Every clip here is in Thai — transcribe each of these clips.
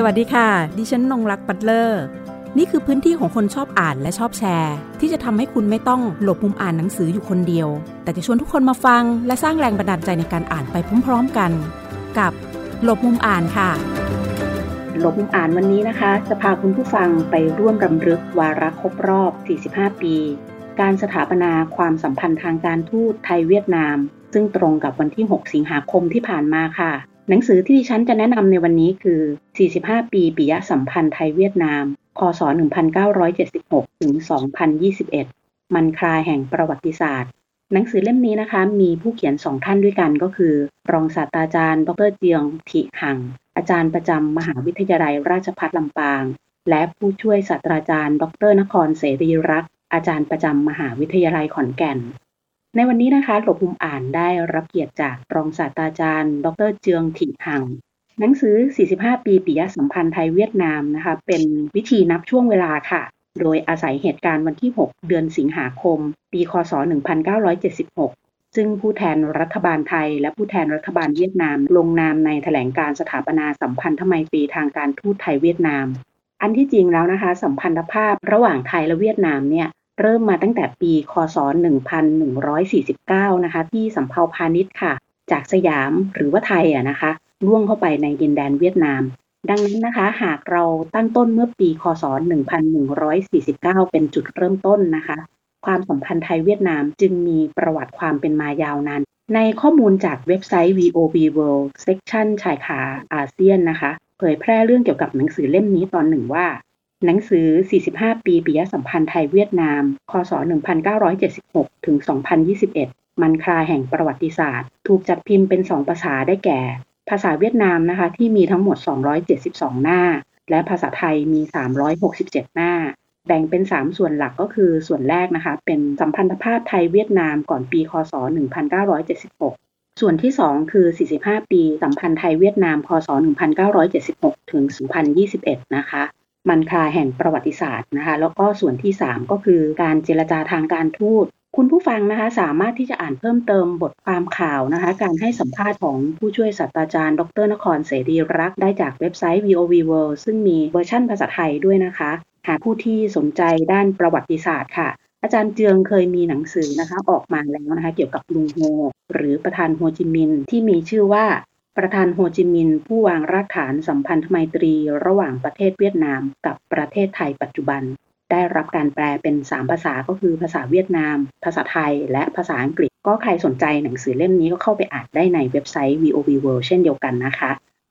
สวัสดีค่ะ ดิฉันนงรักปัตเลอร์ นี่คือพื้นที่ของคนชอบอ่านและชอบแชร์ ที่จะทำให้คุณไม่ต้องหลบมุมอ่านหนังสืออยู่คนเดียว แต่จะชวนทุกคนมาฟัง และสร้างแรงบันดาลใจในการอ่านไปพร้อมๆกัน กับหลบมุมอ่านค่ะ หลบมุมอ่านวันนี้นะคะ จะพาคุณผู้ฟังไปร่วมรำลึกวาระครบรอบ 45 ปี การสถาปนาความสัมพันธ์ทางการทูตไทยเวียดนาม ซึ่งตรงกับวันที่ 6 สิงหาคมที่ผ่านมาค่ะ หนังสือที่ดิฉันจะแนะนำในวันนี้คือ 45 ปีปิยสัมพันธ์ไทยเวียดนาม คศ 1976 ถึง 2021 มันคลายแห่งประวัติศาสตร์ หนังสือเล่มนี้นะคะมีผู้เขียนสองท่านด้วยกันก็คือ รองศาสตราจารย์ ดรเจียงทิหัง อาจารย์ประจำมหาวิทยาลัยราชภัฏลำปาง และผู้ช่วยศาสตราจารย์ ดรนครเสรีรักษ์อาจารย์ประจำมหาวิทยาลัยขอนแก่น ในวันนี้นะคะ หลบมุมอ่านได้รับเกียรติจากรองศาสตราจารย์ ดรเจียงทิหัง หนังสือ 45 ปีปิยสัมพันธ์ไทยเวียดนามนะคะ เป็นวิธีนับช่วงเวลาค่ะ โดยอาศัยเหตุการณ์วันที่ 6 เดือนสิงหาคม ปีคศ 1976 ซึ่งผู้แทนรัฐบาลไทย และผู้แทนรัฐบาลเวียดนาม ลงนามในแถลงการสถาปนาสัมพันธไมตรีทางการทูตไทยเวียดนาม อันที่จริงแล้วนะคะ สัมพันธภาพระหว่างไทยและเวียดนามเนี่ย เริ่มมาตั้งแต่ปีคศ 1149 นะคะที่สำเภาพาณิชย์ค่ะ จากสยามหรือว่าไทยอะนะคะล่วงเข้าไปในดินแดนเวียดนาม ดังนั้นนะคะ หากเราตั้งต้นเมื่อปีคศ 1149 เป็นจุดเริ่มต้นนะคะ ความสัมพันธ์ไทยเวียดนามจึงมีประวัติความเป็นมายาวนานในข้อมูลจากเว็บไซต์ VOV World Section ชายคาอาเซียนนะคะ เผยแพร่เรื่องเกี่ยวกับหนังสือเล่มนี้ตอนหนึ่งว่า หนังสือ 45 ปีปิยสัมพันธ์ไทยเวียดนาม คศ 1976 ถึง 2021 มันคลาแห่งประวัติศาสตร์ ถูกจัดพิมพ์เป็น 2 ภาษาได้แก่ ภาษาเวียดนามนะคะที่มีทั้งหมด 272 หน้า และภาษาไทยมี 367 หน้า แบ่งเป็น 3 ส่วนหลักก็คือส่วนแรกนะคะ เป็นสัมพันธภาพไทยเวียดนามก่อนปี คศ 1976ส่วนที่ 2 คือ 45 ปี สัมพันธ์ไทยเวียดนามคศ1976 ถึง 2021 นะคะ มรรคาแห่งประวัติศาสตร์นะคะ แล้วก็ส่วนที่ 3 ก็คือการเจรจาทางการทูตคุณผู้ฟังนะคะสามารถที่จะอ่านเพิ่มเติมบทความข่าวนะคะ การให้สัมภาษณ์ของผู้ช่วยศาสตราจารย์ ดรนครเสรีรักษ์ได้จากเว็บไซต์ VOV World ซึ่งมีเวอร์ชั่นภาษาไทยด้วยนะคะ หากผู้ที่สนใจด้านประวัติศาสตร์ค่ะ อาจารย์เจืองเคยมีหนังสือนะคะ ออกมาแล้วนะคะ เกี่ยวกับลุงโฮ หรือประธานโฮจิมินห์ที่มีชื่อว่า ประธานโฮจิมินห์ผู้วางรากฐานสัมพันธไมตรีระหว่างประเทศเวียดนามกับประเทศไทยปัจจุบัน ได้รับการแปลเป็น 3 ภาษาก็คือภาษาเวียดนาม ภาษาไทย และภาษาอังกฤษ ก็ใครสนใจหนังสือเล่มนี้ก็เข้าไปอ่านได้ในเว็บไซต์ VOV World เช่นเดียวกันนะคะ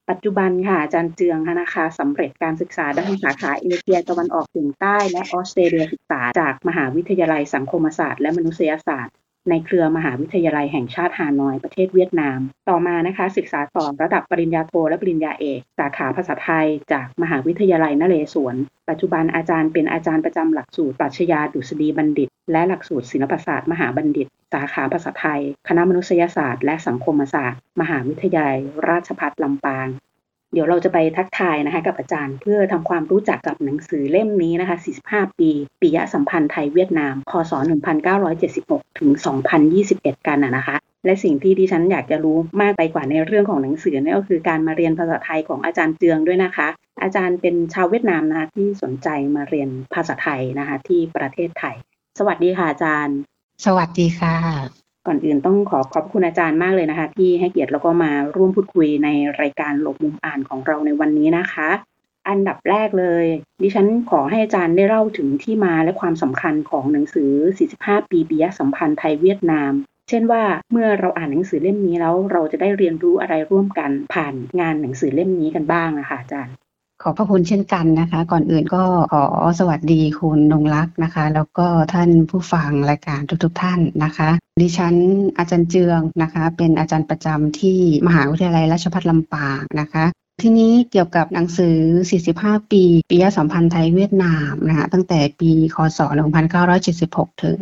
ปัจจุบันค่ะอาจารย์เจืองนะคะสำเร็จการศึกษาด้านสาขาเอเชียตะวันออกเฉียงใต้และออสเตรเลียศึกษาจากมหาวิทยาลัยสังคมศาสตร์และมนุษยศาสตร์ ในเครือมหาวิทยาลัยแห่งชาติฮานอยประเทศเวียดนาม ต่อมานะคะศึกษาต่อระดับปริญญาโทและปริญญาเอก สาขาภาษาไทย จากมหาวิทยาลัยนเรศวร ปัจจุบันอาจารย์เป็นอาจารย์ประจำหลักสูตรปรัชญาดุษฎีบัณฑิต และหลักสูตรศิลปศาสตร์มหาบัณฑิต สาขาภาษาไทย คณะมนุษยศาสตร์ และสังคมศาสตร์ มหาวิทยาลัย ราชภัฏลำปาง เดี๋ยวเราจะไปทักทายนะคะกับอาจารย์เพื่อทำความรู้จักกับหนังสือเล่มนี้นะคะ 45 ปีปิยสัมพันธ์ไทยเวียดนามคศ1976 ถึง 2021 กันนะคะ และสิ่งที่ดิฉันอยากจะรู้มากไปกว่าในเรื่องของหนังสือนั่นก็คือการมาเรียนภาษาไทยของอาจารย์เจืองด้วยนะคะ อาจารย์เป็นชาวเวียดนามนะคะที่สนใจมาเรียนภาษาไทยนะคะที่ประเทศไทย สวัสดีค่ะอาจารย์ สวัสดีค่ะ ก่อนอื่นต้องขอขอบคุณอาจารย์มากเลยนะคะ ที่ให้เกียรติแล้วก็มาร่วมพูดคุยในรายการหลบมุมอ่านของเราในวันนี้นะคะ อันดับแรกเลย ดิฉันขอให้อาจารย์ได้เล่าถึงที่มาและความสำคัญของหนังสือ 45 ปีปิยสัมพันธ์ไทยเวียดนาม เช่นว่าเมื่อเราอ่านหนังสือเล่มนี้แล้ว เราจะได้เรียนรู้อะไรร่วมกันผ่านงานหนังสือเล่มนี้กันบ้างนะคะอาจารย์ขอพระคุณเช่นกันนะคะ ก่อนอื่นก็ขอสวัสดีคุณนงรักนะคะ แล้วก็ท่านผู้ฟังรายการทุกๆทท่านนะคะ ดิฉันอาจารย์เจืองนะคะ เป็นอาจารย์ประจำที่มหาวิทยาลัยราชภัฏลำปางนะคะ ที่นี้เกี่ยวกับหนังสือ 45 ปีปิยสัมพันธ์ไทยเวียดนามนะคะตั้งแต่ปีคศ1976 ถึง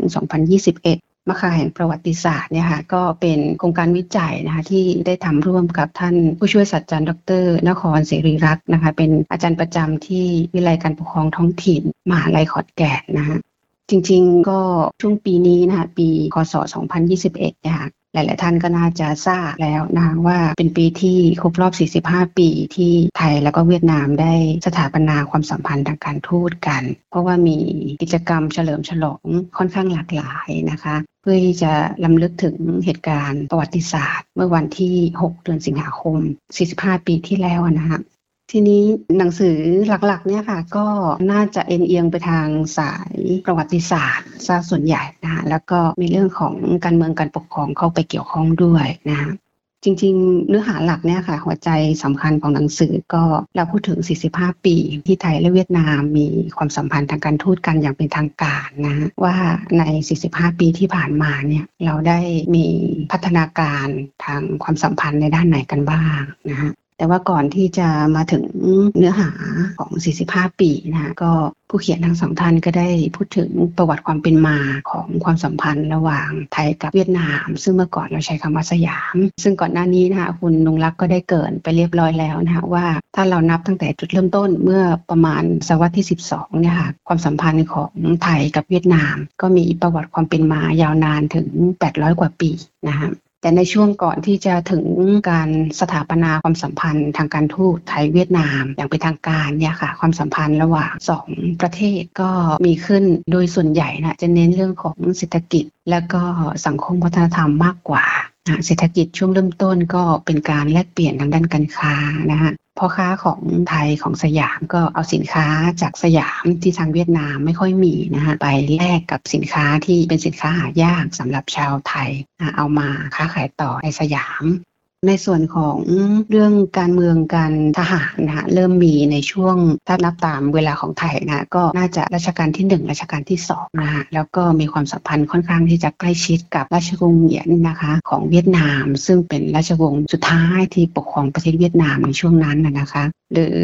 2021มคาแห่งประวัติศาสตร์เนี่ยค่ะก็เป็นโครงการวิจัยนะคะที่ได้ทำร่วมกับท่านผู้ช่วยศาสตราจารย์ดร นครเสรีรักษ์นะคะเป็นอาจารย์ประจำที่วิทยาลัยการปกครองท้องถิ่นมหาลัยขอนแก่นนะคะ จริงๆ ก็ช่วงปีนี้นะคะปีคศ 2021นะคะหลาย ๆ ท่านก็น่าจะทราบแล้วนะว่าเป็นปีที่ครบรอบ 45 ปีที่ไทยแล้วก็เวียดนามได้สถาปนาความสัมพันธ์ทางการทูตกัน เพราะว่ามีกิจกรรมเฉลิมฉลองค่อนข้างหลากหลายนะคะ เพื่อที่จะลำลึกถึงเหตุการณ์ประวัติศาสตร์ เมื่อวันที่ 6 เดือนสิงหาคม 45 ปีที่แล้วนะคะ ทีนี้หนังสือหลักๆเนี่ยค่ะก็น่าจะเอ็นเอียงไปทางสายประวัติศาสตร์ซะส่วนใหญ่นะคะแล้วก็มีเรื่องของการเมืองการปกครองเข้าไปเกี่ยวข้องด้วยนะคะจริงๆ เนื้อหาหลักเนี่ยค่ะหัวใจสำคัญของหนังสือก็เราพูดถึง 45 ปี ที่ไทยและเวียดนามมีความสัมพันธ์ทางการทูตกันอย่างเป็นทางการนะว่าใน 45 ปีที่ผ่านมาเนี่ยเราได้มีพัฒนาการทางความสัมพันธ์ในด้านไหนกันบ้างนะฮะ แต่ว่าก่อนที่จะมาถึงเนื้อหาของ 45 ปีนะคะก็ผู้เขียนทั้งสองท่านก็ได้พูดถึงประวัติความเป็นมาของความสัมพันธ์ระหว่างไทยกับเวียดนาม ซึ่งเมื่อก่อนเราใช้คำว่าสยาม ซึ่งก่อนหน้านี้นะคะคุณนุงรักก็ได้เกินไปเรียบร้อยแล้วนะคะว่าถ้าเรานับตั้งแต่จุดเริ่มต้นเมื่อประมาณศตวรรษที่ 12เนี่ยค่ะความสัมพันธ์ของไทยกับเวียดนาม ก็มีประวัติความเป็นมายาวนานถึง 800 กว่าปีนะคะ แต่ในช่วงก่อนที่จะถึงการสถาปนาความสัมพันธ์ทางการทูตไทยเวียดนาม อย่างเป็นทางการเนี่ยค่ะ ความสัมพันธ์ระหว่างสองประเทศก็มีขึ้นโดยส่วนใหญ่นะจะเน้นเรื่องของเศรษฐกิจ และก็สังคมวัฒนธรรมมากกว่าเศรษฐกิจช่วงเริ่มต้นก็เป็นการแลกเปลี่ยนทางด้านการค้านะฮะ พ่อค้าของไทยของสยามก็เอาสินค้าจากสยามที่ทางเวียดนามไม่ค่อยมีนะฮะไปแลกกับสินค้าที่เป็นสินค้าหายากสำหรับชาวไทย เอามาค้าขายต่อในสยาม ในส่วนของเรื่องการเมืองการทหารนะเริ่มมีในช่วงถ้านับตามเวลาของไทยนะก็น่าจะรัชกาลที่ 1 รัชกาลที่2นะฮะแล้วก็มีความสัมพันธ์ค่อนข้างที่จะใกล้ชิดกับราชวงศ์เหยียนนะคะของเวียดนาม ซึ่งเป็นราชวงศ์สุดท้ายที่ปกครองประเทศเวียดนามในช่วงนั้นนะคะ หรือ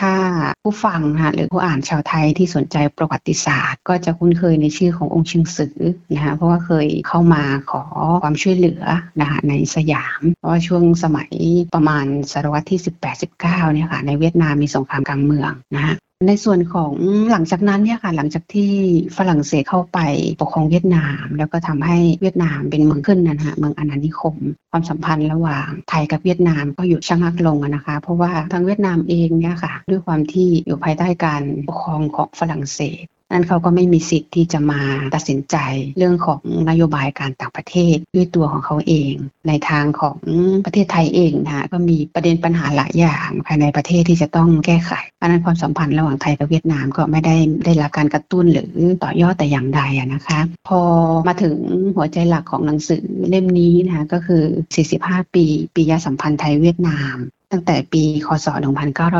ถ้าผู้ฟังนะหรือผู้อ่านชาวไทยที่สนใจประวัติศาสตร์ ก็จะคุ้นเคยในชื่อขององค์ชิงซือนะคะเพราะว่าเคยเข้ามาขอความช่วยเหลือนะคะในสยามเพราะว่าช่วงสมัยประมาณศตวรรษที่ 18-19เนี่ยค่ะในเวียดนามมีสงครามกลางเมืองนะฮะในส่วนของหลังจากนั้นเนี่ยค่ะหลังจากที่ฝรั่งเศสเข้าไปปกครองเวียดนาม แล้วก็ทำให้เวียดนามเป็นเมืองขึ้นนะฮะเมืองอาณานิคม ความสัมพันธ์ระหว่างไทยกับเวียดนามก็หยุดชะงักลงนะคะ เพราะว่าทางเวียดนามเองเนี่ยค่ะด้วยความที่อยู่ภายใต้การปกครองของฝรั่งเศส นั้นเขาก็ไม่มีสิทธิ์ที่จะมาตัดสินใจเรื่องของนโยบายการต่างประเทศด้วยตัวของเขาเอง ในทางของประเทศไทยเองนะก็มีประเด็นปัญหาหลายอย่างภายในประเทศที่จะต้องแก้ไขเพราะนั้นความสัมพันธ์ระหว่างไทยกับเวียดนามก็ไม่ได้ได้รับการกระตุ้นหรือต่อยอดแต่อย่างใดนะคะ พอมาถึงหัวใจหลักของหนังสือเล่มนี้นะคะก็คือ 45 ปี ปียสัมพันธ์ไทยเวียดนาม ตั้งแต่ปีคศ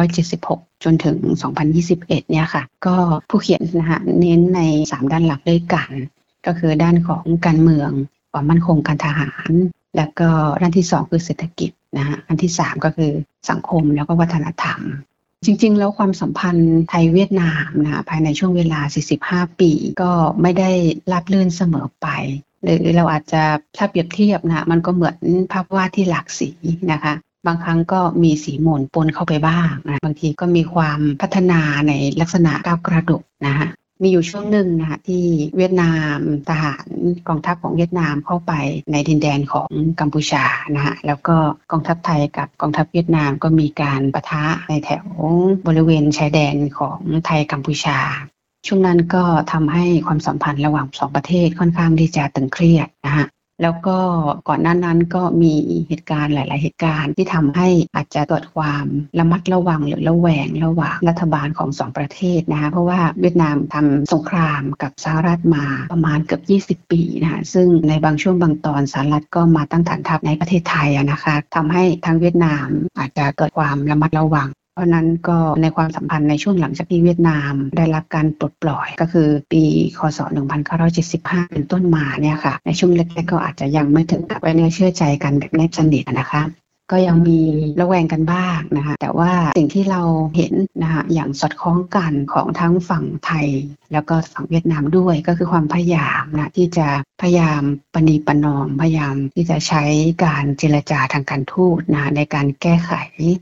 1976 จนถึง 2021 เนี่ยค่ะ ก็ผู้เขียนนะคะเน้นใน 3 ด้านหลักด้วยกัน ก็คือด้านของการเมืองความมั่นคงการทหาร แล้วก็ด้านที่ 2 คือเศรษฐกิจนะฮะอันที่ 3 ก็คือสังคมแล้วก็วัฒนธรรม จริงๆ แล้วความสัมพันธ์ไทยเวียดนามนะภายในช่วงเวลา 45 ปีก็ไม่ได้ราบลื่นเสมอไปหรือเราอาจจะถ้าเปรียบเทียบนะมันก็เหมือนภาพวาดที่หลากสีนะคะ บางครั้งก็มีสีหม่นปนเข้าไปบ้างนะบางทีก็มีความพัฒนาในลักษณะก้าวกระโดดนะฮะมีอยู่ช่วงหนึ่งนะคะที่เวียดนามทหารกองทัพของเวียดนามเข้าไปในดินแดนของกัมพูชานะฮะแล้วก็กองทัพไทยกับกองทัพเวียดนามก็มีการประทะในแถวบริเวณชายแดนของไทยกัมพูชา ช่วงนั้นก็ทำให้ความสัมพันธ์ระหว่างสองประเทศค่อนข้างที่จะตึงเครียดนะฮะ แล้วก็ก่อนหน้านั้นก็มีเหตุการณ์หลาย ๆ เหตุการณ์ที่ทำให้อาจจะเกิดความระมัดระวังหรือระแวงระหว่างรัฐบาลของสองประเทศนะคะเพราะว่าเวียดนามทำสงครามกับสหรัฐมาประมาณเกือบ 20 ปีนะคะซึ่งในบางช่วงบางตอนสหรัฐก็มาตั้งฐานทัพในประเทศไทยนะคะทำให้ทางเวียดนามอาจจะเกิดความระมัดระวัง เพราะนั้นก็ในความสัมพันธ์ในช่วงหลังจากที่เวียดนาม ได้รับการปลดปล่อยก็คือปีคศ 1975 เป็นต้นมาเนี่ยค่ะ ในช่วงแรกๆก็อาจจะยังไม่ถึงกับไว้เนื้อเชื่อใจกันแบบแนบสนิทนะคะ ก็ยังมีระแวงกันบ้างนะคะแต่ว่าสิ่งที่เราเห็นนะคะอย่างสอดคล้องกันของทั้งฝั่งไทย แล้วก็ฝั่งเวียดนามด้วยก็คือความพยายามนะที่จะพยายามปณีปนอมพยายามที่จะใช้การเจรจาทางการทูตนะในการแก้ไข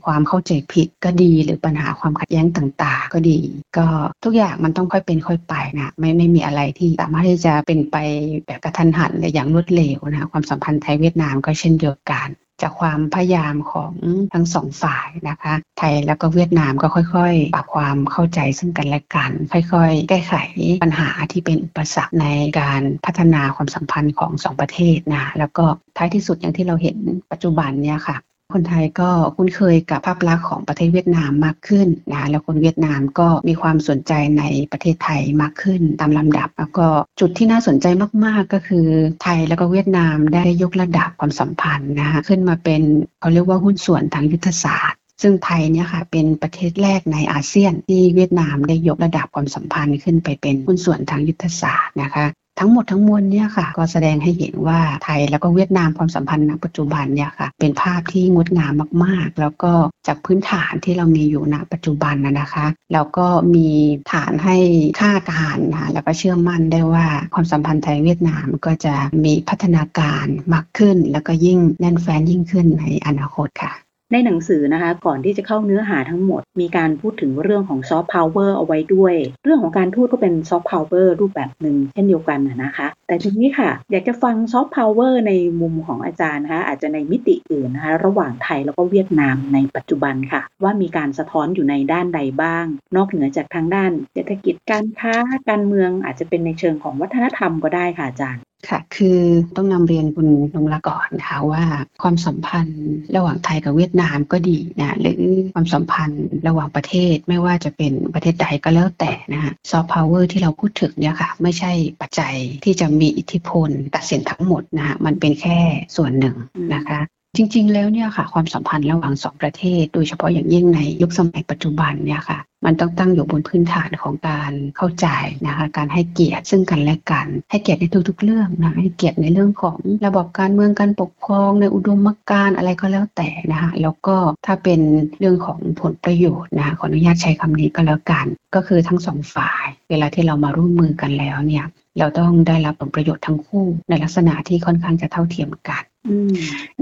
ความเข้าใจผิดก็ดี หรือปัญหาความขัดแย้งต่าง ๆ ก็ดี ก็ทุกอย่างมันต้องค่อยเป็นค่อยไปนะไม่ไม่มีอะไรที่สามารถที่จะเป็นไปแบบกระทันหันเลยอย่างรวดเร็วนะความสัมพันธ์ไทยเวียดนามก็เช่นเดียวกัน จากความพยายามของทั้งสองฝ่ายนะคะ ไทยแล้วก็เวียดนามก็ค่อยๆ ปรับความเข้าใจซึ่งกันและกัน ค่อยๆ แก้ไขปัญหาที่เป็นอุปสรรคในการพัฒนาความสัมพันธ์ของสองประเทศนะแล้วก็ท้ายที่สุดอย่างที่เราเห็นปัจจุบันเนี่ยค่ะ คนไทยก็คุ้นเคยกับภาพลักษณ์ของประเทศเวียดนามมากขึ้นนะแล้วคนเวียดนามก็มีความสนใจในประเทศไทยมากขึ้นตามลำดับ แล้วก็จุดที่น่าสนใจมากๆก็คือไทยแล้วก็เวียดนามได้ยกระดับความสัมพันธ์นะคะขึ้นมาเป็นเขาเรียกว่าหุ้นส่วนทางยุทธศาสตร์ซึ่งไทยเนี่ยค่ะเป็นประเทศแรกในอาเซียนที่เวียดนามได้ยกระดับความสัมพันธ์ขึ้นไปเป็นหุ้นส่วนทางยุทธศาสตร์นะคะ ทั้งหมดทั้งมวลเนี่ยค่ะ ก็แสดงให้เห็นว่าไทยแล้วก็เวียดนามความสัมพันธ์ณปัจจุบันเนี่ยค่ะ เป็นภาพที่งดงามมากๆ แล้วก็จากพื้นฐานที่เรามีอยู่ณปัจจุบันนะคะแล้วก็มีฐานให้ค่าการนะแล้วก็เชื่อมั่นได้ว่าความสัมพันธ์ไทยเวียดนามก็จะมีพัฒนาการมากขึ้น แล้วก็ยิ่งแน่นแฟ้นยิ่งขึ้นในอนาคตค่ะ ในหนังสือนะคะก่อนที่จะเข้าเนื้อหาทั้งหมด มีการพูดถึงเรื่องของซอฟต์พาวเวอร์เอาไว้ด้วย เรื่องของการทูตก็เป็นซอฟต์พาวเวอร์รูปแบบหนึ่งเช่นเดียวกันนะคะ แต่ทีนี้ค่ะ อยากจะฟังซอฟต์พาวเวอร์ในมุมของอาจารย์นะคะอาจจะในมิติอื่นนะคะระหว่างไทยแล้วก็เวียดนามในปัจจุบันค่ะ ว่ามีการสะท้อนอยู่ในด้านใดบ้าง นอกเหนือจากทางด้านเศรษฐกิจการค้าการเมืองอาจจะเป็นในเชิงของวัฒนธรรมก็ได้ค่ะอาจารย์ ค่ะ คือต้องนำเรียนคุณนงละก่อนนะคะว่าความสัมพันธ์ระหว่างไทยกับเวียดนามก็ดีนะหรือความสัมพันธ์ระหว่างประเทศไม่ว่าจะเป็นประเทศใดก็แล้วแต่นะคะซอฟต์พาวเวอร์ที่เราพูดถึงเนี่ยค่ะ ไม่ใช่ปัจจัยที่จะมีอิทธิพลตัดสินทั้งหมดนะคะมันเป็นแค่ส่วนหนึ่งนะคะจริงๆ แล้วเนี่ยค่ะความสัมพันธ์ระหว่างสองประเทศ โดยเฉพาะอย่างยิ่งในยุคสมัยปัจจุบันเนี่ยค่ะ มันต้องตั้งอยู่บนพื้นฐานของการเข้าใจนะคะการให้เกียรติซึ่งกันและกัน ให้เกียรติในทุกๆเรื่องนะให้เกียรติในเรื่องของระบบการเมืองการปกครองในอุดมการอะไรก็แล้วแต่นะคะแล้วก็ถ้าเป็นเรื่องของผลประโยชน์นะขออนุญาตใช้คำนี้ก็แล้วกัน ก็คือทั้งสองฝ่าย เวลาที่เรามาร่วมมือกันแล้วเนี่ยเราต้องได้รับผลประโยชน์ทั้งคู่ในลักษณะที่ค่อนข้างจะเท่าเทียมกัน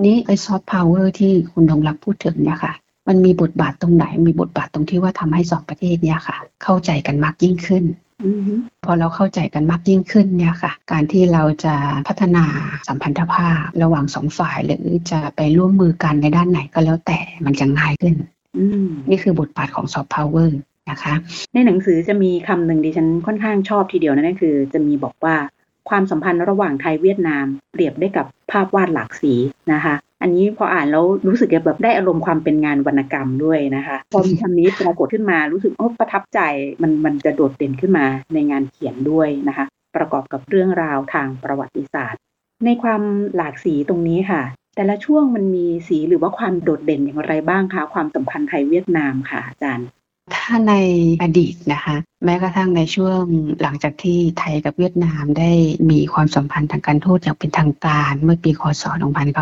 นี่ไอซอฟต์พาวเวอร์ที่คุณดงรักพูดถึงเนี่ยค่ะ มันมีบทบาทตรงไหน มีบทบาทตรงที่ว่าทำให้สองประเทศเนี่ยค่ะ เข้าใจกันมากยิ่งขึ้นพอเราเข้าใจกันมากยิ่งขึ้นเนี่ยค่ะ การที่เราจะพัฒนาสัมพันธภาพระหว่างสองฝ่าย หรือจะไปร่วมมือกันในด้านไหนก็แล้วแต่มันจะง่ายขึ้นนี่คือบทบาทของซอฟต์พาวเวอร์นะคะ ในหนังสือจะมีคำหนึ่งดิฉันค่อนข้างชอบทีเดียวนั่นคือจะมีบอกว่า ความสัมพันธ์ระหว่างไทยเวียดนาม เปรียบได้กับภาพวาดหลากสีนะคะ อันนี้พออ่านแล้วรู้สึกแบบได้อารมณ์ความเป็นงานวรรณกรรมด้วยนะคะ พอมีคำนี้ปรากฏขึ้นมารู้สึกโอ้ประทับใจมันมันจะโดดเด่นขึ้นมาในงานเขียนด้วยนะคะ ประกอบกับเรื่องราวทางประวัติศาสตร์ ในความหลากสีตรงนี้ค่ะ แต่ละช่วงมันมีสีหรือว่าความโดดเด่นอย่างไรบ้างคะความสัมพันธ์ไทยเวียดนามค่ะอาจารย์ถ้าในอดีตนะคะ แม้กระทั่งในช่วงหลังจากที่ไทยกับเวียดนามได้มีความสัมพันธ์ทางการทูตอย่างเป็นทางการเมื่อปีคศ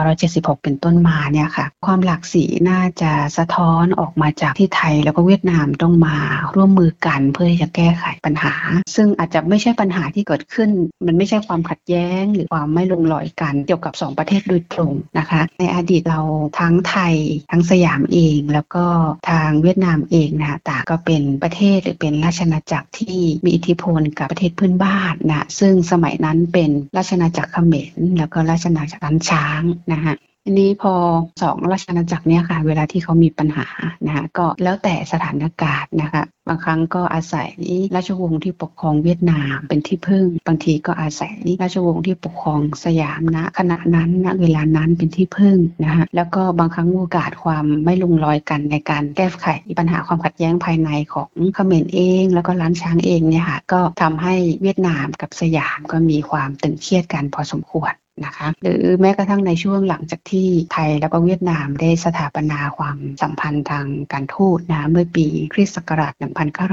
1976 เป็นต้นมาเนี่ยค่ะ ความหลากสีน่าจะสะท้อนออกมาจากที่ไทยแล้วก็เวียดนามต้องมาร่วมมือกันเพื่อที่จะแก้ไขปัญหา ซึ่งอาจจะไม่ใช่ปัญหาที่เกิดขึ้น มันไม่ใช่ความขัดแย้ง หรือความไม่ลงรอยกันเกี่ยวกับ 2 ประเทศโดยตรงนะคะ ในอดีตเราทั้งไทยทั้งสยามเอง แล้วก็ทางเวียดนามเองนะคะต่างก็เป็นประเทศหรือเป็นราชนาจักรที่มีอิทธิพลกับประเทศเพื่อนบ้านนะซึ่งสมัยนั้นเป็นราชนาจักรเขมรแล้วก็ราชนาจักรล้านช้างนะคะ ทีนี้พอสองราชอาณาจักรเนี่ยค่ะ เวลาที่เขามีปัญหานะคะก็แล้วแต่สถานการณ์นะคะบางครั้งก็อาศัยราชวงศ์ที่ปกครองเวียดนามเป็นที่พึ่ง บางทีก็อาศัยราชวงศ์ที่ปกครองสยามนะขณะนั้นณเวลานั้นเป็นที่พึ่งนะคะแล้วก็บางครั้งโอกาสความไม่ลงรอยกันในการแก้ไขปัญหาความขัดแย้งภายในของเขมรเอง แล้วก็ล้านช้างเองเนี่ยค่ะก็ทำให้เวียดนามกับสยามก็มีความตึงเครียดกันพอสมควร นะคะ หรือแม้กระทั่งในช่วงหลังจากที่ไทยและก็เวียดนามได้สถาปนาความสัมพันธ์ทางการทูตนะเมื่อปีคริสต์ศักราช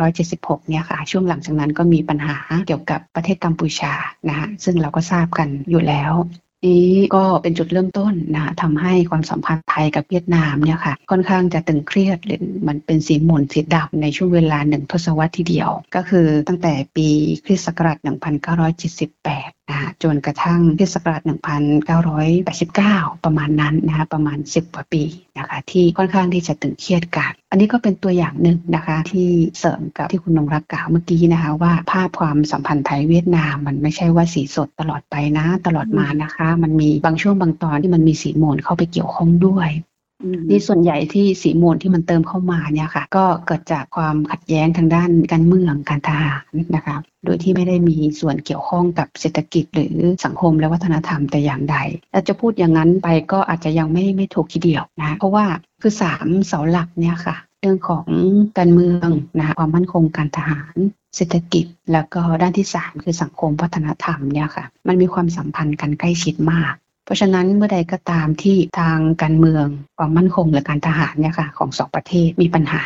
1976 เนี่ยค่ะ ช่วงหลังจากนั้นก็มีปัญหาเกี่ยวกับประเทศกัมพูชานะคะซึ่งเราก็ทราบกันอยู่แล้วนี้ก็เป็นจุดเริ่มต้นนะทำให้ความสัมพันธ์ไทยกับเวียดนามเนี่ยค่ะค่อนข้างจะตึงเครียดหรือมันเป็นสีหม่นสีดำในช่วงเวลาหนึ่งทศวรรษทีเดียว ก็คือตั้งแต่ปีคริสต์ศักราช 1978 นะจนกระทั่งคริสต์ศักราช1989 ประมาณนั้นนะคะประมาณ 10 กว่าปีนะคะที่ค่อนข้างที่จะตึงเครียดกัน อันนี้ก็เป็นตัวอย่างหนึ่งนะคะที่เสริมกับที่คุณนงรักกล่าวเมื่อกี้นะคะว่าภาพความสัมพันธ์ไทยเวียดนามมันไม่ใช่ว่าสีสดตลอดไปนะ ตลอดมานะคะ มันมีบางช่วงบางตอนที่มันมีสีโมนเข้าไปเกี่ยวข้องด้วย นี่ส่วนใหญ่ที่สีมนที่มันเติมเข้ามาเนี่ยค่ะ ก็เกิดจากความขัดแย้งทางด้านการเมืองการทหารนะคะโดยที่ไม่ได้มีส่วนเกี่ยวข้องกับเศรษฐกิจหรือสังคมและวัฒนธรรมแต่อย่างใดและจะพูดอย่างนั้นไปก็อาจจะยังไม่ไม่ถูกทีเดียวนะเพราะว่าคือสามเสาหลักเนี่ยค่ะ เรื่องของการเมืองนะความมั่นคงการทหารเศรษฐกิจแล้วก็ด้านที่สามคือสังคมวัฒนธรรมเนี่ยค่ะ มันมีความสัมพันธ์กันใกล้ชิดมาก เพราะฉะนั้นเมื่อใดก็ตามที่ทางการเมืองความมั่นคงหรือการทหารเนี่ยค่ะของสองประเทศมีปัญหา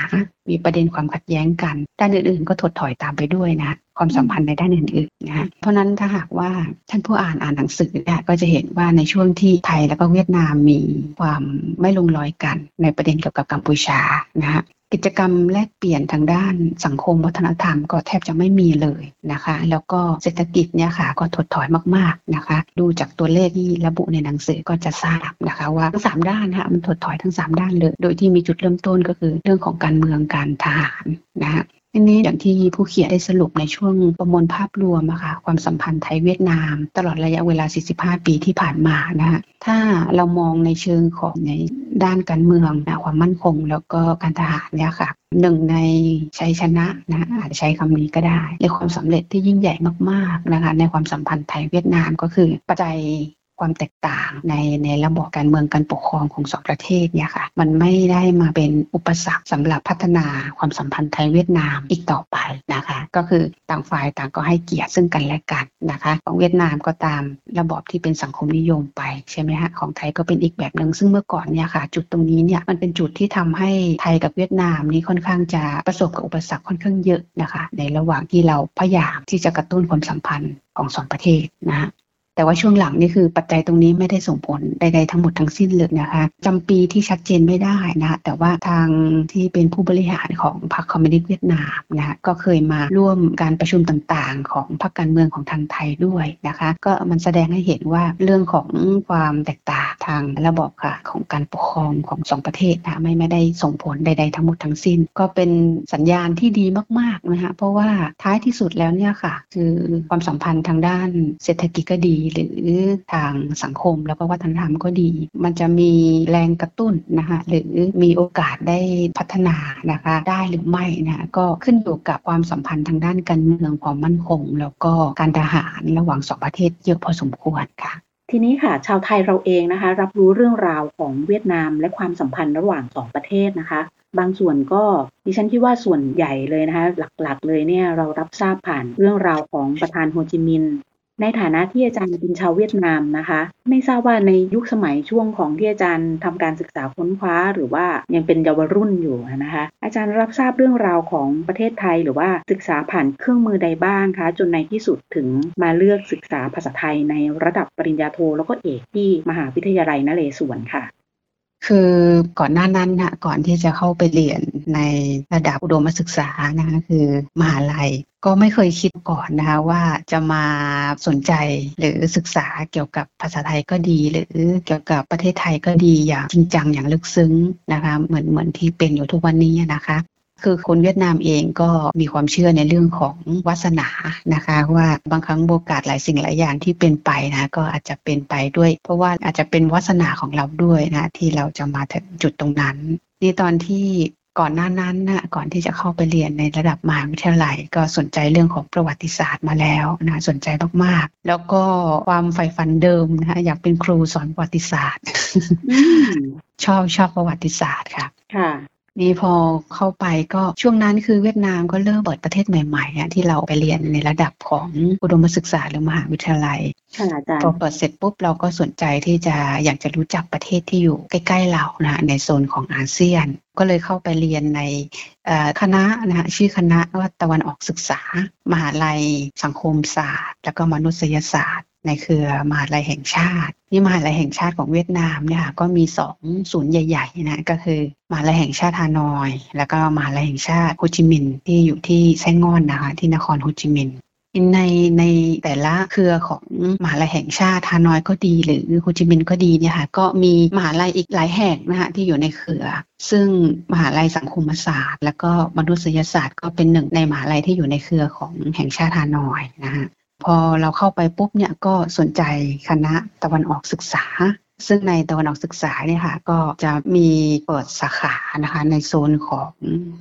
มีประเด็นความขัดแย้งกัน ด้านอื่นๆ ก็ถดถอยตามไปด้วยนะความสัมพันธ์ในด้านอื่นๆนะเพราะนั้นถ้าหากว่าท่านผู้อ่านอ่านหนังสือเนี่ยก็จะเห็นว่าในช่วงที่ไทยแล้วก็เวียดนามมีความไม่ลงรอยกันในประเด็นเกี่ยวกับกัมพูชานะฮะ กิจกรรมแลกเปลี่ยนทางด้านสังคมวัฒนธรรมก็แทบจะไม่มีเลยนะคะ แล้วก็เศรษฐกิจเนี่ยค่ะก็ถดถอยมากๆนะคะ ดูจากตัวเลขที่ระบุในหนังสือก็จะทราบนะคะ ว่าทั้งสามด้านค่ะมันถดถอยทั้ง 3 ด้านเลย โดยที่มีจุดเริ่มต้นก็คือเรื่องของการเมืองการทหารนะคะ ทีนี้อย่างที่ผู้เขียนได้สรุปในช่วงประมวลภาพรวมอะค่ะความสัมพันธ์ไทยเวียดนาม ตลอดระยะเวลา 45 ปีที่ผ่านมานะคะถ้าเรามองในเชิงของในด้านการเมืองนะความมั่นคง แล้วก็การทหารเนี่ยค่ะหนึ่งในชัยชนะนะอาจจะใช้คำนี้ก็ได้ ในความสำเร็จที่ยิ่งใหญ่มากๆนะคะในความสัมพันธ์ไทยเวียดนามก็คือปัจจัย ความแตกต่างในในระบบการเมืองการปกครองของสองประเทศเนี่ยค่ะ มันไม่ได้มาเป็นอุปสรรคสำหรับพัฒนาความสัมพันธ์ไทยเวียดนามอีกต่อไปนะคะ ก็คือต่างฝ่ายต่างก็ให้เกียรติซึ่งกันและกันนะคะ ของเวียดนามก็ตามระบอบที่เป็นสังคมนิยมไปใช่ไหมฮะของไทยก็เป็นอีกแบบหนึ่งซึ่งเมื่อก่อนเนี่ยค่ะ จุดตรงนี้เนี่ยมันเป็นจุดที่ทำให้ไทยกับเวียดนามนี้ค่อนข้างจะประสบกับอุปสรรคค่อนข้างเยอะนะคะ ในระหว่างที่เราพยายามที่จะกระตุ้นความสัมพันธ์ของสองประเทศนะ แต่ว่าช่วงหลังนี่คือปัจจัยตรงนี้ไม่ได้ส่งผลใดๆทั้งหมดทั้งสิ้นเลยนะคะจำปีที่ชัดเจนไม่ได้นะแต่ว่าทางที่เป็นผู้บริหารของพรรคคอมมิวนิสต์เวียดนามนะคะก็เคยมาร่วมการประชุมต่างๆ ของพรรคการเมืองของทางไทยด้วยนะคะ ก็มันแสดงให้เห็นว่าเรื่องของความแตกต่างทางระบบค่ะของการปกครองของสองประเทศนะไม่ไม่ได้ส่งผลใด ๆ ทั้งหมดทั้งสิ้น ก็เป็นสัญญาณที่ดีมากๆนะคะเพราะว่าท้ายที่สุดแล้วเนี่ยค่ะ คือความสัมพันธ์ทางด้านเศรษฐกิจก็ดีหรือทางสังคมแล้วก็วัฒนธรรมก็ดี มันจะมีแรงกระตุ้นนะคะหรือมีโอกาสได้พัฒนานะคะได้หรือไม่นะก็ขึ้นอยู่กับความสัมพันธ์ทางด้านการเมืองความมั่นคง แล้วก็การทหารระหว่างสองประเทศเยอะพอสมควรค่ะทีนี้ค่ะ ชาวไทยเราเองนะคะ รับรู้เรื่องราวของเวียดนามและความสัมพันธ์ระหว่างสองประเทศนะคะ บางส่วนก็ดิฉันคิดว่าส่วนใหญ่เลยนะคะ หลักๆ เลยเนี่ยเรารับทราบผ่านเรื่องราวของประธานโฮจิมินห์ ในฐานะที่อาจารย์เป็นชาวเวียดนามนะคะ ไม่ทราบว่าในยุคสมัยช่วงของที่อาจารย์ทำการศึกษาค้นคว้า หรือว่ายังเป็นเยาวรุ่นอยู่นะคะ อาจารย์รับทราบเรื่องราวของประเทศไทยหรือว่าศึกษาผ่านเครื่องมือใดบ้างคะ จนในที่สุดถึงมาเลือกศึกษาภาษาไทยในระดับปริญญาโทแล้วก็เอกที่มหาวิทยาลัยนเรศวรค่ะ คือก่อนหน้านั้นนะก่อนที่จะเข้าไปเรียนในระดับอุดมศึกษานะคะคือมหาลัย ก็ไม่เคยคิดก่อนนะคะว่าจะมาสนใจหรือศึกษาเกี่ยวกับภาษาไทยก็ดี หรือเกี่ยวกับประเทศไทยก็ดีอย่างจริงจังอย่างลึกซึ้งนะคะเหมือนเหมือนที่เป็นอยู่ทุกวันนี้นะคะ คือคนเวียดนามเองก็มีความเชื่อในเรื่องของวาสนานะคะ ว่าบางครั้งโอกาสหลายสิ่งหลายอย่างที่เป็นไปนะก็อาจจะเป็นไปด้วย เพราะว่าอาจจะเป็นวาสนาของเราด้วยนะที่เราจะมาถึงจุดตรงนั้นนี่ตอนที่ก่อนหน้านั้นนะก่อนที่จะเข้าไปเรียนในระดับมหาวิทยาลัย ก็สนใจเรื่องของประวัติศาสตร์มาแล้วนะสนใจมากๆ แล้วก็ความใฝ่ฝันเดิมนะอยากเป็นครูสอนประวัติศาสตร์ ชอบชอบประวัติศาสตร์ค่ะค่ะ นี่พอเข้าไปก็ช่วงนั้นคือเวียดนามก็เริ่มเปิดประเทศใหม่ๆที่เราไปเรียนในระดับของอุดมศึกษาหรือมหาวิทยาลัยพอเปิดเสร็จปุ๊บเราก็สนใจที่จะอยากจะรู้จักประเทศที่อยู่ใกล้ ๆ เรานะในโซนของอาเซียน ก็เลยเข้าไปเรียนในคณะนะชื่อคณะว่าตะวันออกศึกษา มหาลัย สังคมศาสตร์ แล้วก็มนุษยศาสตร์ ในเครือมหาลัยแห่งชาตินี่มหาลัยแห่งชาติของเวียดนามเนี่ยก็มีสองศูนย์ใหญ่ๆนะก็คือมหาลัยแห่งชาติฮานอย แล้วก็มหาลัยแห่งชาติโฮจิมินห์ที่อยู่ที่แซงงอนนะคะที่นครโฮจิมินห์ในในแต่ละเครือของมหาลัยแห่งชาติฮานอยก็ดีหรือโฮจิมินห์ก็ดีเนี่ยค่ะก็มีมหาลัยอีกหลายแห่งนะคะที่อยู่ในเครือ ซึ่งมหาลัยสังคมศาสตร์ แล้วก็มนุษยศาสตร์ ก็เป็นหนึ่งในมหาลัยที่อยู่ในเครือของแห่งชาติฮานอยนะคะ พอเราเข้าไปปุ๊บเนี่ยก็สนใจคณะตะวันออกศึกษา ซึ่งในตะวันออกศึกษาเนี่ยค่ะก็จะมีเปิดสาขานะคะในโซนของ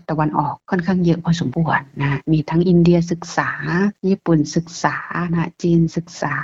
ตะวันออกค่อนข้างเยอะพอสมควรนะมีทั้งอินเดียศึกษา ญี่ปุ่นศึกษานะจีนศึกษา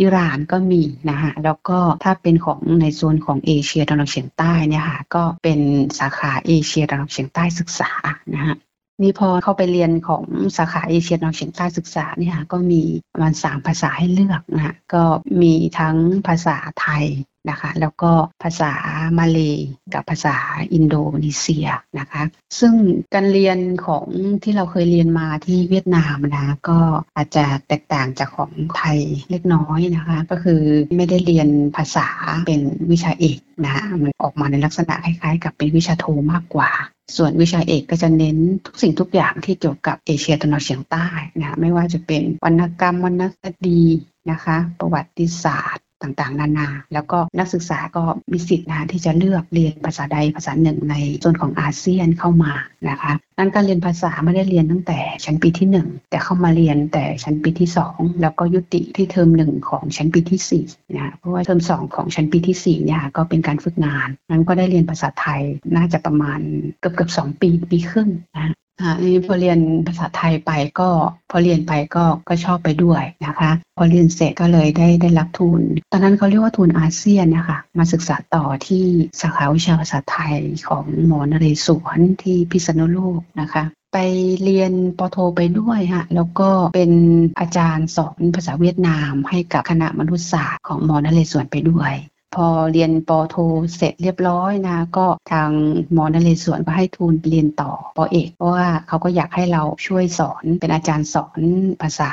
อิหร่านก็มีนะคะแล้วก็ถ้าเป็นของในโซนของเอเชียตะวันออกเฉียงใต้เนี่ยค่ะก็เป็นสาขาเอเชียตะวันออกเฉียงใต้ศึกษานะคะ นี่พอเข้าไปเรียนของสาขาเอเชียตะวันออกเฉียงใต้ศึกษาเนี่ยก็มีประมาณสามภาษาให้เลือกนะก็มีทั้งภาษาไทย นะคะ แล้วก็ภาษามาเลยกับภาษาอินโดนีเซียนะคะ ซึ่งการเรียนของที่เราเคยเรียนมาที่เวียดนามนะก็อาจจะแตกต่างจากของไทยเล็กน้อยนะคะ ก็คือไม่ได้เรียนภาษาเป็นวิชาเอกนะมันออกมาในลักษณะคล้ายๆ กับเป็นวิชาโทมากกว่าส่วนวิชาเอกก็จะเน้นทุกสิ่งทุกอย่างที่เกี่ยวกับเอเชียตะวันออกเฉียงใต้นะไม่ว่าจะเป็นวรรณกรรมวรรณคดีนะคะ ประวัติศาสตร์ ต่างๆ นานา แล้วก็นักศึกษาก็มีสิทธิ์นะที่จะเลือกเรียนภาษาใดภาษาหนึ่งในโซนของอาเซียนเข้ามานะคะนั้นการเรียนภาษาไม่ได้เรียนตั้งแต่ชั้นปีที่ 1 แต่เข้ามาเรียนแต่ชั้นปีที่ 2 แล้วก็ยุติที่เทอมหนึ่งของชั้นปีที่4นะเพราะว่าเทอม2 ของชั้นปีที่4เนี่ยก็เป็นการฝึกงานนั้นก็ได้เรียนภาษาไทยน่าจะประมาณเกือบเกือบสองปีปีครึ่งนะ อ่านี้พอเรียนภาษาไทยไปก็พอเรียนไปก็ก็ชอบไปด้วยนะคะ พอเรียนเสร็จก็เลยได้ได้รับทุน ตอนนั้นเขาเรียกว่าทุนอาเซียนนะคะมาศึกษาต่อที่สาขาวิชาภาษาไทยของหมอนเรศวรที่พิษณุโลกนะคะไปเรียนปโทไปด้วยฮะแล้วก็เป็นอาจารย์สอนภาษาเวียดนามให้กับคณะมนุษยศาสตร์ของมอนเรศวรไปด้วย พอเรียนปโทเสร็จเรียบร้อยนะ ก็ทางหมอนเรศวรก็ให้ทุนเรียนต่อปอเอกเพราะว่าเขาก็อยากให้เราช่วยสอนเป็นอาจารย์สอนภาษา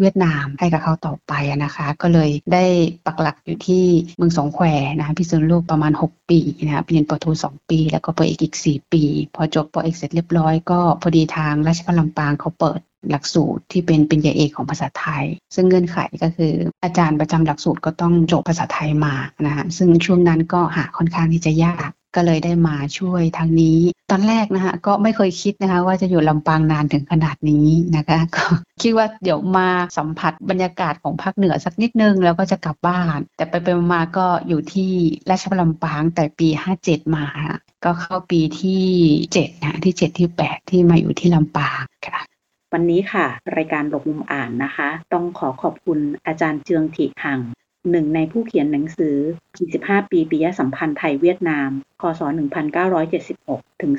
เวียดนามให้กับเขาต่อไปนะคะ ก็เลยได้ปักหลักอยู่ที่เมืองสองแควนะพิษณุโลกประมาณ 6 ปีนะเรียนปโท2 ปี แล้วก็ปอเอกอีก 4 ปี พอจบปอเอกเสร็จเรียบร้อยก็พอดีทางราชพัฒลำปางเขาเปิด หลักสูตรที่เป็นปริญญาเอกของภาษาไทย ซึ่งเงื่อนไขก็คืออาจารย์ประจำหลักสูตรก็ต้องจบภาษาไทยมานะฮะซึ่งช่วงนั้นก็หาค่อนข้างที่จะยากก็เลยได้มาช่วยทางนี้ ตอนแรกนะคะก็ไม่เคยคิดนะคะว่าจะอยู่ลำปางนานถึงขนาดนี้นะคะก็คิดว่าเดี๋ยวมาสัมผัสบรรยากาศของภาคเหนือสักนิดนึงแล้วก็จะกลับบ้าน แต่ไปไปมาก็อยู่ที่ราชบัลลัมปางแต่ปี 57 มาก็เข้าปีที่7นะที่ 7 ที่ 8 ที่มาอยู่ที่ลำปางค่ะ วันนี้ค่ะ รายการหลบมุมอ่านนะคะ ต้องขอขอบคุณอาจารย์เจืองถิหังหนึ่งในผู้เขียนหนังสือ 45 ปีปิยสัมพันธ์ไทยเวียดนาม คศ 1976 ถึง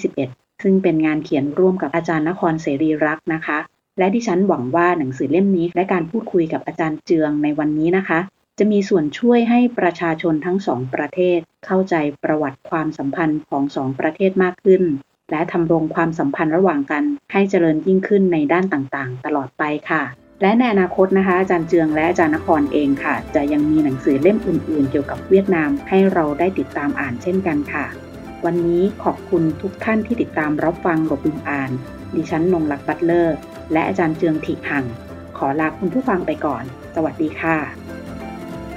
2021 ซึ่งเป็นงานเขียนร่วมกับอาจารย์นครเสรีรักษ์นะคะ และดิฉันหวังว่าหนังสือเล่มนี้ และการพูดคุยกับอาจารย์เจืองในวันนี้นะคะ จะมีส่วนช่วยให้ประชาชนทั้งสองประเทศ เข้าใจประวัติความสัมพันธ์ของสองประเทศมากขึ้น และทำรงความสัมพันธ์ระหว่างกัน ให้เจริญยิ่งขึ้นในด้านต่างๆ ตลอดไปค่ะ และในอนาคตนะคะ อาจารย์เจืองและอาจารย์นครเองค่ะ จะยังมีหนังสือเล่มอื่นๆ เกี่ยวกับเวียดนาม ให้เราได้ติดตามอ่านเช่นกันค่ะ วันนี้ขอบคุณทุกท่านที่ติดตามรับฟังหลบุมอ่าน ดิฉันนงลักษ์บัตเลอร์ และอาจารย์เจืองถิหัง ขอลาคุณผู้ฟังไปก่อน สวัสดีค่ะ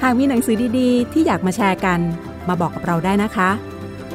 หากมีหนังสือดีๆ ที่อยากมาแชร์กัน มาบอกกับเราได้นะคะ